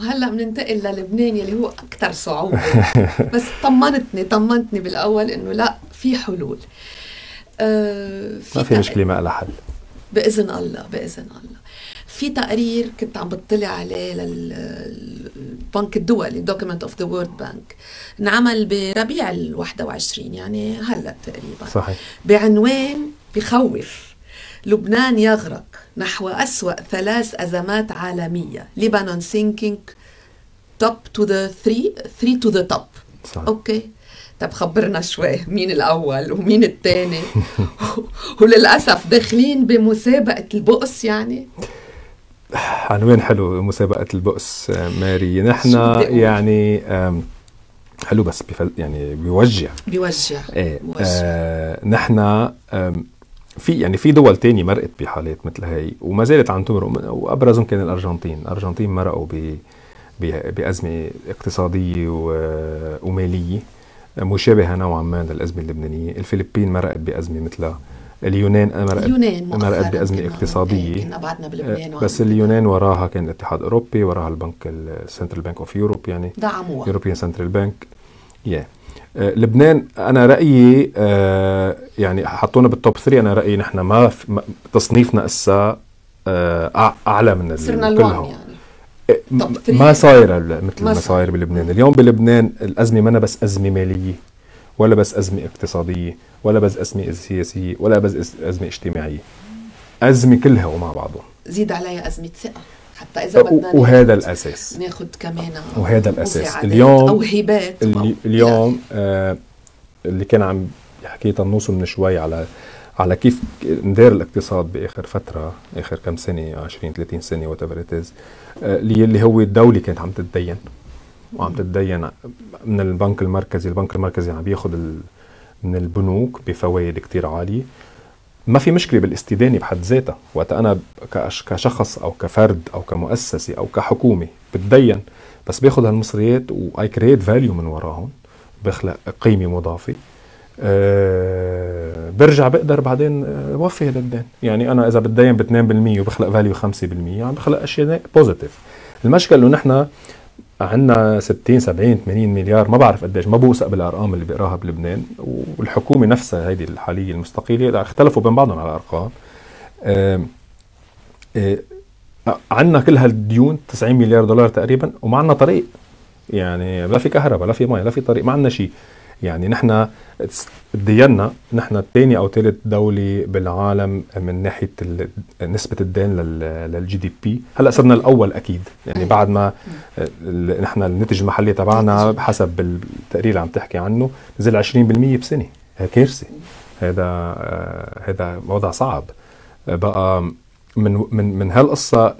وهلأ بننتقل للبنان يلي هو أكثر صعوبة. بس طمنتني طمنتني بالأول إنه لأ في حلول. آه في ما في مشكلة ما لها حل. بإذن الله بإذن الله. في تقرير كنت عم بطلع عليه للبنك الدولي document of the World Bank انعمل بربيع ال 21 يعني هلأ تقريبا. صحيح. بعنوان بخوف. لبنان يغرق نحو أسوأ ثلاث أزمات عالمية. لبنان sinking top to the three three to the top. صح. أوكي طب خبرنا شوي. مين الأول ومين الثاني وللأسف داخلين بمسابقة البؤس يعني. عنوان حلو مسابقة البؤس ماري؟ نحن يعني حلو بس يعني بيوجع. بيوجع. إيه آه نحن في يعني في دول تانية مرقت بحالات مثل هي وما زالت عم تمرق وأبرزهم كان الأرجنتين، الأرجنتين مرقوا ب بأزمة اقتصادية ومالية مشابهة نوعا ما للأزمة اللبنانية، الفلبين مرقت بأزمة مثلها اليونان مرقت اليونان مرقت بأزمة اقتصادية. كنا بعدنا بلبنان بس اليونان وراها كان الاتحاد الأوروبي وراها البنك ال central bank of Europe يعني. دعموها. European Central Bank يا آه، لبنان أنا رأيي آه، يعني حطونا بالتوب 3 أنا رأيي نحن ما تصنيفنا أسا آه، أعلى من صرنا كلهم. يعني. ما صايرة مثل ما صاير بلبنان. اليوم بلبنان الأزمة ما بس أزمة مالية ولا بس أزمة اقتصادية ولا بس أزمة سياسية ولا بس أزمة اجتماعية. أزمة كلها ومع بعضهم. زيد عليها أزمة ثقة. حتى إذا بدنا وهذا الأساس. ناخذ كمان وهذا الأساس. اليوم أو هبات اليوم آه اللي كان عم حكيت النوص من شوي على على كيف ندير الاقتصاد بآخر فترة آخر كم سنة 20 30 سنة وات ايفر اللي هو الدولة كانت عم تتدين. وعم تتدين من البنك المركزي. البنك المركزي عم بياخذ من البنوك بفوائد كتير عالية. ما في مشكلة بالاستدانه بحد ذاتها. وقت أنا كشخص أو كفرد أو كمؤسسة أو كحكومة بتدين بس باخذ هالمصريات و I create value من وراهم بخلق قيمة مضافة أه برجع بقدر بعدين آه، وفي هذا الدين. يعني أنا إذا بتدين ب 2% وبخلق value 5% عم بخلق أشياء positive المشكلة إنه نحن عندنا 60 70 80 مليار ما بعرف قديش ما بوثق بالأرقام اللي بقراها بلبنان والحكومة نفسها هيدي الحالية المستقيلة اختلفوا بين بعضهم على الأرقام. عندنا كل هالديون 90 مليار دولار تقريبا وما عندنا طريق. يعني لا في كهرباء لا في مي لا في طريق ما عندنا شيء. يعني نحن تدينا نحن الثاني أو ثالث دولة بالعالم من ناحية نسبة الدين للجي دي بي هلأ صرنا الأول أكيد. يعني بعد ما نحن الناتج المحلي تبعنا بحسب التقرير اللي عم تحكي عنه نزل 20% بسنة. كارثة. هذا هذا وضع صعب. بقى من من من هالقصة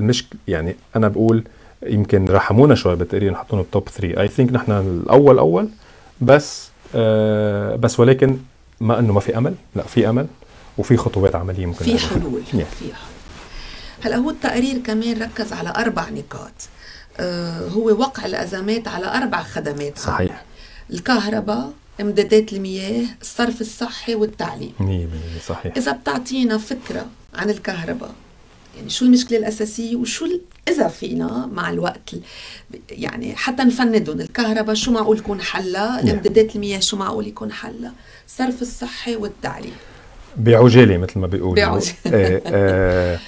المشكلة يعني أنا بقول يمكن رحمونا شوي بالتقرير نحطونا بتوب 3 اي ثينك نحن الأول أول بس آه بس ولكن ما إنه ما في أمل لا في أمل وفي خطوات عملية ممكن في حلول في حلول. هلا هو التقرير كمان ركز على أربع نقاط. آه هو وقع الأزمات على أربع خدمات صحيح. الكهرباء امدادات المياه الصرف الصحي والتعليم. 100% صحيح. إذا بتعطينا فكرة عن الكهرباء يعني شو المشكلة الأساسية وشو إذا فينا مع الوقت يعني حتى نفندهم الكهرباء شو معقول يكون حلها الامدادات المياه شو معقول يكون حلها؟ الصرف الصحي والتعليم. بعجالة مثل ما بيقولوا. بعجالة. آه آه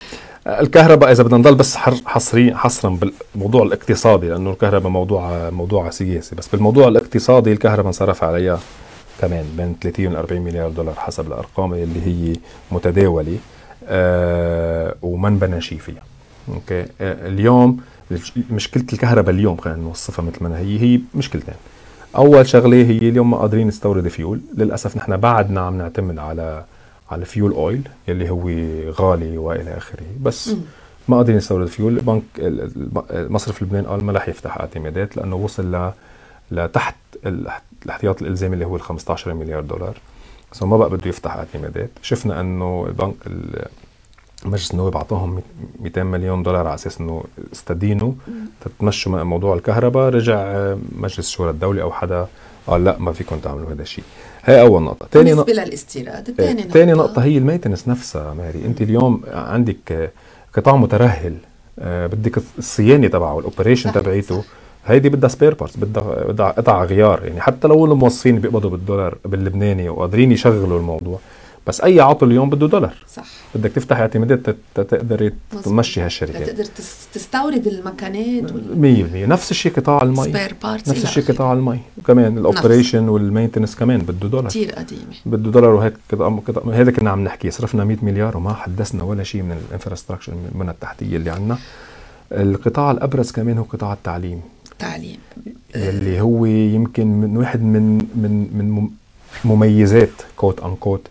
الكهرباء إذا بدنا نضل بس حصري حصرا بالموضوع الاقتصادي لأنه الكهرباء موضوع موضوع سياسي بس بالموضوع الاقتصادي الكهرباء انصرف عليها كمان بين 30 ل 40 مليار دولار حسب الأرقام اللي هي متداولة. آه وما انبنى شيء فيها. أوكي؟ آه اليوم مشكلة الكهرباء اليوم خلينا نوصفها مثل ما هي هي مشكلتين. أول شغلة هي اليوم ما قادرين نستورد فيول للأسف نحن بعدنا عم نعتمد على على fuel oil يلي هو غالي وإلى آخره. بس. ما قادرين نستورد فيول البنك مصرف لبنان قال ما رح يفتح اعتمادات لأنه وصل ل لتحت الاحتياط الإلزامي اللي هو ال 15 مليار دولار. بس ما بقى بده يفتح اعتمادات. شفنا إنه البنك مجلس النواب اعطاهم 200 مليون دولار على أساس إنه استدينوا تتمشوا موضوع الكهرباء. رجع مجلس شورى الدولي أو حدا قال لا ما فيكم تعملوا هذا الشيء. هي أول نقطة. ثاني نقطه للاستيراد ثاني نقطة. ثاني نقطة هي ال maintenance نفسها ماري. أنت اليوم عندك قطاع مترهل آه بدك الصيانة تبعه وال operation صح، تبعيته. هيدي بدها spare parts بدها بدها قطع غيار يعني حتى لو الموظفين بيقبضوا بالدولار باللبناني وقادرين يشغلوا الموضوع بس أي عطل اليوم بده دولار. صح. بدك تفتح اعتمادات تقدري. تمشي هالشركات لتقدر تس- تستورد المكانات وال 100% نفس الشيء قطاع المي. Spare parts نفس الشيء. قطاع المي. كمان ال operation وال maintenance كمان بده دولار. كثير قديمة. بده دولار وهيك هذا كنا عم نحكي. صرفنا 100 مليار وما حدثنا ولا شيء من ال infrastructure من من التحتية اللي عندنا القطاع الأبرز كمان هو قطاع التعليم. تعليم يلي هو يمكن من واحد من من من مم- مميزات quote unquote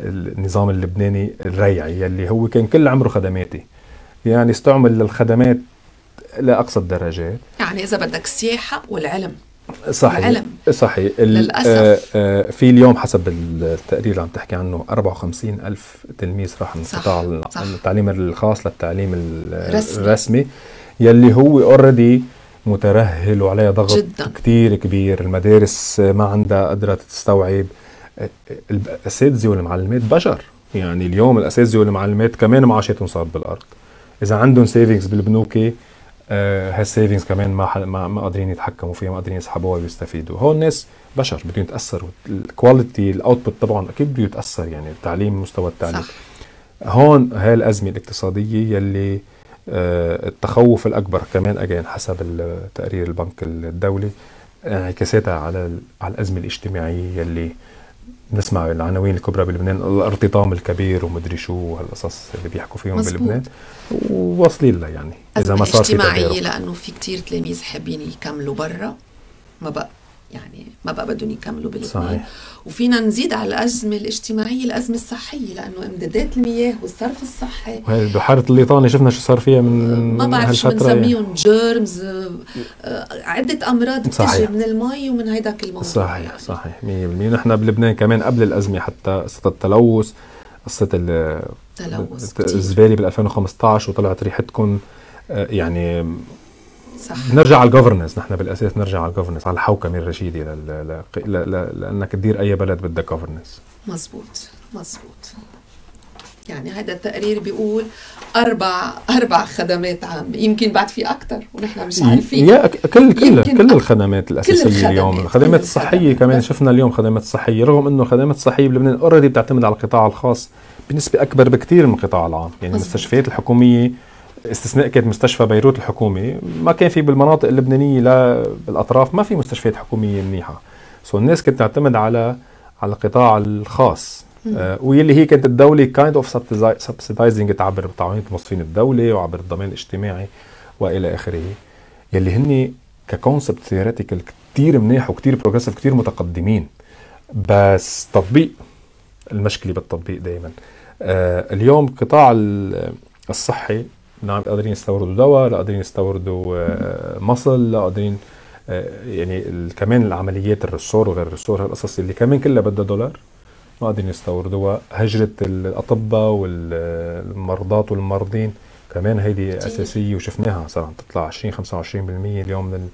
النظام اللبناني الريعي يلي هو كان كل عمره خدماتي يعني استعمل للخدمات لاقصى الدرجات يعني إذا بدك السياحة والعلم صحيح العلم. صحيح للأسف. آه، آه، في اليوم حسب التقرير اللي عم تحكي عنه 54 ألف تلميذ راح من قطاع. التعليم الخاص للتعليم ال- رسمي. الرسمي يلي هو اوريدي مترهل وعليها ضغط جداً. كتير كبير. المدارس ما عندها قادرة تستوعب. الأساتذة والمعلمات بشر. يعني اليوم الأساتذة والمعلمات كمان معاشاتهم صارت بالأرض. إذا عندهم savings بالبنوك آه، هال savings كمان ما ما ما قادرين يتحكموا فيها ما قادرين يسحبوها ويستفيدوا. هون الناس بشر بدهم يتأثروا. ال quality ال output تبعهم أكيد بده يتأثر. يعني التعليم مستوى التعليم. صح. هون هاي الأزمة الاقتصادية يلي التخوف الأكبر كمان again حسب تقرير البنك الدولي انعكاساتها على على الأزمة الاجتماعية يلي نسمع العناوين الكبرى بلبنان الارتطام الكبير ومدري شو وهالقصص اللي بيحكوا فيهم مزبوط. بلبنان وواصلين لها يعني أزمة ما صار في اجتماعية تغيير لأنه في كتير تلاميذ حابين يكملوا برا ما بقى يعني ما بقى بدهم يكملوا بلبنان صحيح. وفينا نزيد على الأزمة الاجتماعية الأزمة الصحية لأنه إمدادات المياه والصرف الصحي بحيرة الليطاني شفنا شو صار فيها من ما بعرف شو. بنسميهم جيرمز آه، عدة أمراض بتجي. من المي ومن هيداك الموضوع صحيح يعني. صحيح 100% نحن بلبنان كمان قبل الأزمة حتى قصة التلوث قصة ال- تلوث الت- كتير. الزبالة بال 2015 وطلعت ريحتكم آه، يعني صح. نرجع على ال governance نحن بالأساس نرجع على ال governance على الحوكمة الرشيدة لل- ل- ل- ل- لأنك تدير أي بلد بدك جوفرنس مزبوط مزبوط. يعني هذا التقرير بيقول أربع أربع خدمات عامة. يمكن بعد في أكثر ونحن مش عارفين. يا كل كل كل الخدمات الأساسية الخدمات، اليوم كل الخدمات الصحية الخدمات. كمان. شفنا اليوم خدمات صحية رغم إنه الخدمات الصحيه بلبنان already بتعتمد على القطاع الخاص بنسبة أكبر بكثير من القطاع العام. يعني. المستشفيات الحكومية استثناء كانت مستشفى بيروت الحكومي. ما كان في بالمناطق اللبنانية لا بالأطراف ما في مستشفيات حكومية منيحة. so الناس كانت تعتمد على على القطاع الخاص. آه واللي هي كانت الدولة kind of subsidizing تعبر بتعويض موظفين الدولة وعبر الضمان الاجتماعي وإلى آخره. يلي هن ك concept theoretical كثير منيح وكثير progressive كثير متقدمين. بس تطبيق المشكلة بالتطبيق دائما آه اليوم قطاع ال- الصحي نعم قادرين يستوردوا دواء لا قادرين يستوردوا آه مصل لا قادرين آه يعني كمان العمليات الرسور وغير الرسور هالقصص اللي كمان كلها بدها دولار ما قادرين يستوردوها هجرة الأطباء والمرضات والمرضين كمان هيدي. أساسية وشفناها صار عم تطلع 20 25% اليوم من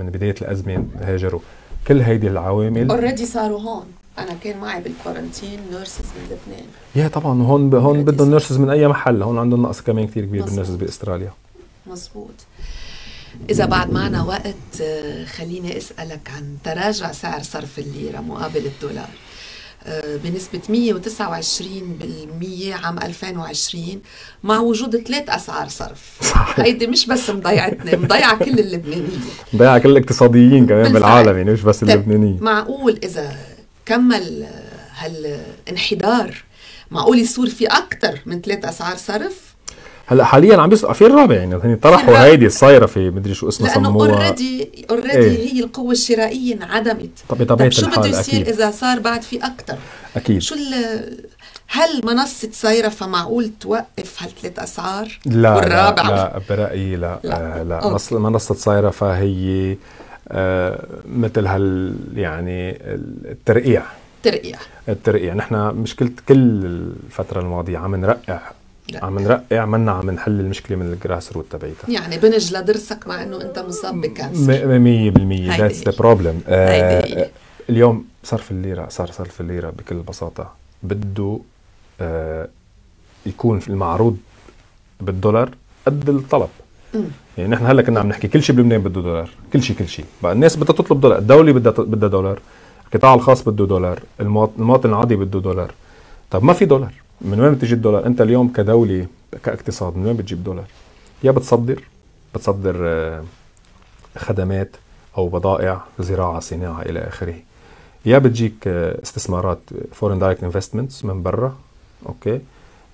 من بداية الأزمة هاجروا. كل هيدي العوامل already صاروا هون. أنا كان معي بال quarantine nurses من لبنان yeah طبعا هون هون بدهم. nurses من أي محل هون عندهم نقص كمان كثير كبير. بال nurses بأستراليا مزبوط إذا بعد معنا وقت آه، خليني أسألك عن تراجع سعر صرف الليرة مقابل الدولار آه، بنسبة 129% عام 2020 مع وجود ثلاث أسعار صرف صحيح. هيدي مش بس مضيعتنا مضيعة كل اللبنانيين ضيع كل الاقتصاديين كمان بالفعل. بالعالم يعني مش بس طيب، اللبنانيين معقول إذا كمل هالانحدار معقول يصير في أكثر من ثلاث أسعار صرف؟ هلأ حاليا عم بيصير في الرابع يعني هن في طرحوا. هيدي الصايرة في مدري شو اسمها لأنه اوريدي اوريدي إيه. هي القوة الشرائية انعدمت طب طب شو بده يصير إذا صار بعد في أكثر أكيد شو ال- هل منصة صيرفة معقول توقف هالثلاث أسعار؟ لا والرابع لا, لا برأيي لا لا. لا, آه لا. أوكي. آه مثل هال يعني الترقيع. ترقيع. الترقيع. نحن مشكلة كل الفترة الماضية عم نرقع. لا. عم نرقع منا عم نحل المشكلة من ال grass root تبعيتها يعني بنج لضرسك مع إنه أنت مصاب ب cancer م- 100% هيدي that's the. problem. اليوم صرف الليرة صار صرف الليرة بكل بساطة. بده آه يكون في المعروض بالدولار قد الطلب. يعني نحن هلا كنا عم نحكي كل شيء بلبنان بده دولار كل شيء كل شيء بقى الناس بدها تطلب دولار الدولة بدها بدها دولار القطاع الخاص بده دولار المواطن العادي بده دولار. طب ما في دولار من وين بتجي الدولار انت اليوم كدولة كاقتصاد من وين بتجيب دولار؟ يا بتصدر بتصدر آه، خدمات أو بضائع زراعة صناعة إلى آخره. يا بتجيك آه، استثمارات foreign direct investments من برا أوكي؟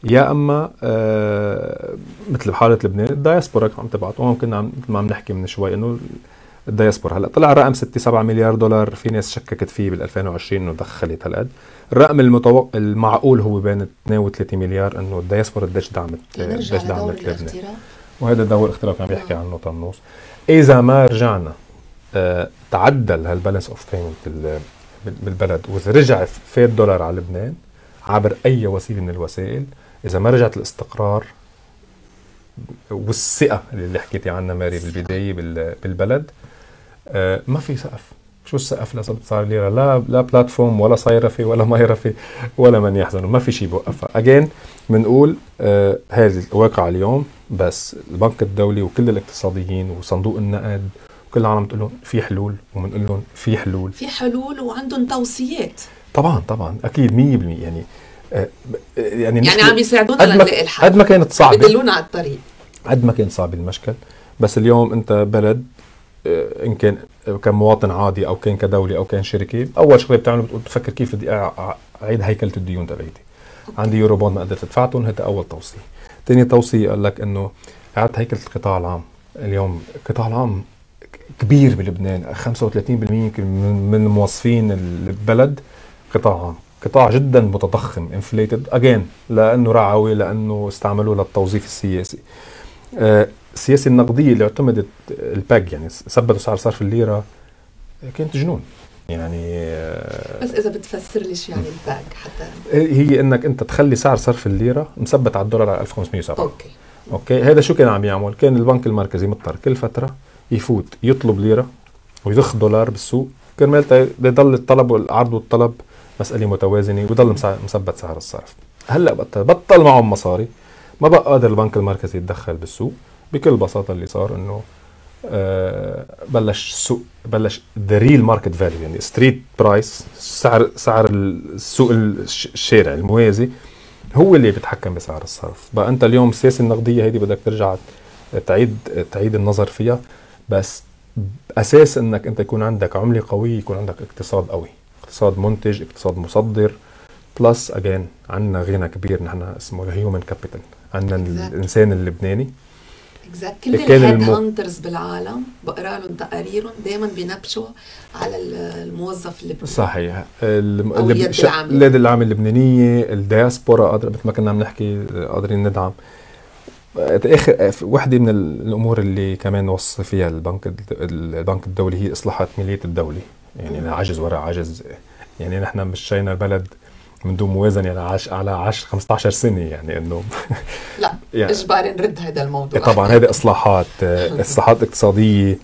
يا أما آه مثل بحالة لبنان الدايسبورا عم تبعت وهون كنا عم مثل ما عم نحكي من شوي إنه الدايسبورا هلأ طلع رقم 6 7 مليار دولار في ناس شككت فيه بال 2020 إنه دخلت هالقد الرقم المتوقع المعقول هو بين 2 و 3 مليار إنه الدايسبورا قديش دعمت قديش دعمت لبنان. وهذا دور الاختراق عم يحكي عنه طنوس. إذا ما رجعنا آه تعدل هال balance of payment بالبلد. وإذا رجع فات دولار على لبنان عبر أي وسيلة من الوسائل إذا ما رجعت الاستقرار والثقة اللي حكيتي عنها ماري بالبداية بالبلد آه، ما في سقف. شو السقف؟ لازم صار ليره لا لا platform ولا صيرفه ولا ميرفه ولا من يحزن. ما في شيء بوقفها. again بنقول آه هذه الواقع اليوم بس البنك الدولي وكل الاقتصاديين وصندوق النقد كل العالم بتقول لهم في حلول وبنقول لهم في حلول. في حلول وعندهم توصيات. طبعا طبعا أكيد 100% يعني يعني يعني عم يساعدونا لنلاقي الحل. قد ما كانت صعبة. بدلونا على الطريق. قد ما كانت صعبه المشكل. بس اليوم انت بلد آه، إن كان كمواطن عادي أو كان كدولة أو كان شركة أول شغلة بتعمله بتقول بتفكر كيف بدي أعيد هيكلة الديون تبعيتي. عندي يورو بوند ما قدرت دفعتهم هذا أول توصية. ثاني توصية قال لك إنه اعاده هيكلة القطاع العام. اليوم القطاع العام كبير بلبنان 35% يمكن من موظفين البلد قطاع عام. قطاع جدا متضخم inflated again لأنه رعوي لأنه استعملوه للتوظيف السياسي. آه، السياسة النقدية اللي اعتمدت ال peg يعني ثبتوا سعر صرف الليرة كانت جنون. يعني آه، بس إذا بتفسر لي شو يعني ال peg حتى. هي إنك أنت تخلي سعر صرف الليرة مثبت على الدولار على 1507 أوكي. okay؟ هذا شو كان عم يعمل؟ كان البنك المركزي مضطر كل فترة يفوت يطلب ليرة ويضخ دولار بالسوق. كرمال يضل الطلب والعرض والطلب مسألة متوازنة ويضل مثبت سعر الصرف. هلأ بطل معهم مصاري. ما بقى قادر البنك المركزي يتدخل بالسوق بكل بساطة اللي صار إنه آه بلش السوق بلش the real market value يعني street price سعر سعر السوق الشارع الموازي هو اللي بيتحكم بسعر الصرف. بقى أنت اليوم السياسة النقدية هيدي بدك ترجع تعيد تعيد النظر فيها. بس أساس إنك أنت يكون عندك عملة قوية يكون عندك اقتصاد قوي. اقتصاد منتج اقتصاد مصدر plus again عندنا غنى كبير نحن اسمه ال human capital عندنا الإنسان اللبناني. كل ال head hunters بالعالم بقرأ لهم تقاريرهم دائما بينبشوا على الموظف اللبناني. صحيح. اليد العامله اليد العامله اللبنانية الدياسبورا مثل ما كنا عم نحكي قادرين ندعم. اخر وحدة من الأمور اللي كمان وصى فيها البنك البنك الدولي هي إصلاحات مالية الدولة. يعني عجز وراء عجز. يعني نحن مشينا البلد من دون موازنة يعني عاش على 10 15 سنة يعني إنه. لا يعني اجباري نرد هذا الموضوع. طبعا هذه إصلاحات إصلاحات اقتصادية.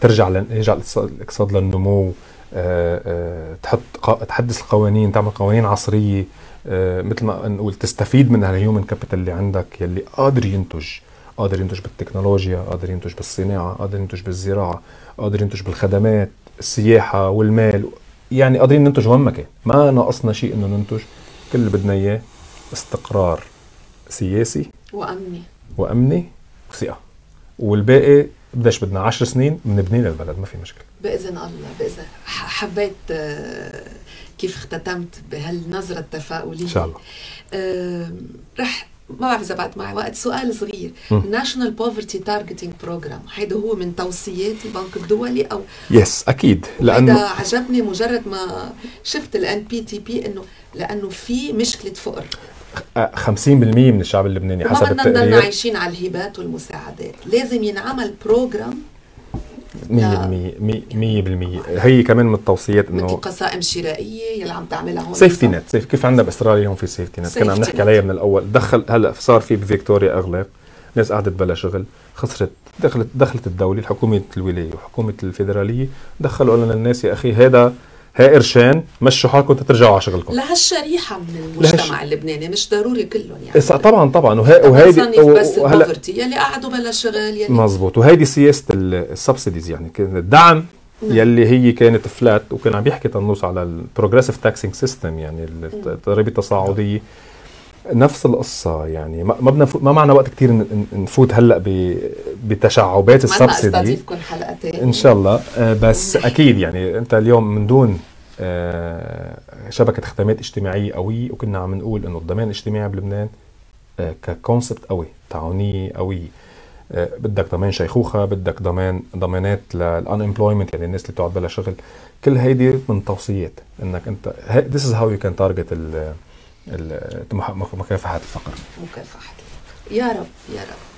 ترجع يرجع الاقتصاد للنمو آه، تحط تحدث القوانين تعمل قوانين عصرية مثل ما نقول تستفيد من هال human capital اللي عندك يلي قادر ينتج. قادر ينتج بالتكنولوجيا قادر ينتج بالصناعة قادر ينتج بالزراعة قادر ينتج بالخدمات. السياحة والمال. يعني قادرين ننتج وين ما كان ما ناقصنا شيء إنه ننتج. كل اللي بدنا إياه استقرار سياسي وأمني. وأمني وثقة. والباقي قديش بدنا؟ 10 سنين بنبني للبلد ما في مشكلة. بإذن الله بإذن حبيت آه، كيف اختتمت بهالنظرة التفاؤلية. إن شاء الله. رح ما بعرف إذا بعد معي وقت. سؤال صغير. national poverty targeting program هيدا هو من توصيات البنك الدولي أو yes أكيد. لأنه هيدا عجبني مجرد ما شفت ال NPTP إنه لأنه في مشكلة فقر. 50% من الشعب اللبناني حسب التقرير ما بدنا عايشين على الهبات والمساعدات. لازم ينعمل program 100% 100% هي كمان من التوصيات إنه مثل قسائم شرائية يلي عم تعملها هون safety net safe كيف عندنا بأستراليا هون في safety net كنا عم نحكي عليها من الأول. دخل هلأ صار في بفيكتوريا اغلب ناس قعدت بلا شغل خسرت. دخلت دخلت الدولة الحكومة الولاية وحكومة الفيدرالية دخلوا لنا الناس يا أخي هذا هاي قرشين مشوا حالكم ترجعوا على شغلكم. لهالشريحة من المجتمع اللبناني مش ضروري كلهم يعني. طبعا طبعا. وهي وهيدي بس ال poverty يلي قعدوا بلا شغل يلي مزبوط. وهيدي سياسة ال subsidies يعني. الدعم نعم. يلي هي كانت flat وكان عم بيحكي تنوس على ال progressive taxing system يعني الضريبه التصاعدية. نفس القصة يعني ما بدنا ما معنا وقت كثير نفوت هلأ بتشعبات ال subsidy حلقتين. إن شاء الله. آه، بس أكيد يعني أنت اليوم من دون آه، شبكة خدمات اجتماعية قوية وكنا عم نقول إنه الضمان الاجتماعي بلبنان آه، ككونسبت قوي تعاونية قوية. بدك ضمان شيخوخة بدك ضمان ضمانات للان يعني الناس اللي بتقعد بلا شغل. كل هيدي من توصيات إنك انت this is how you can target ال مكافحة الفقر. مكافحة يا رب يا رب.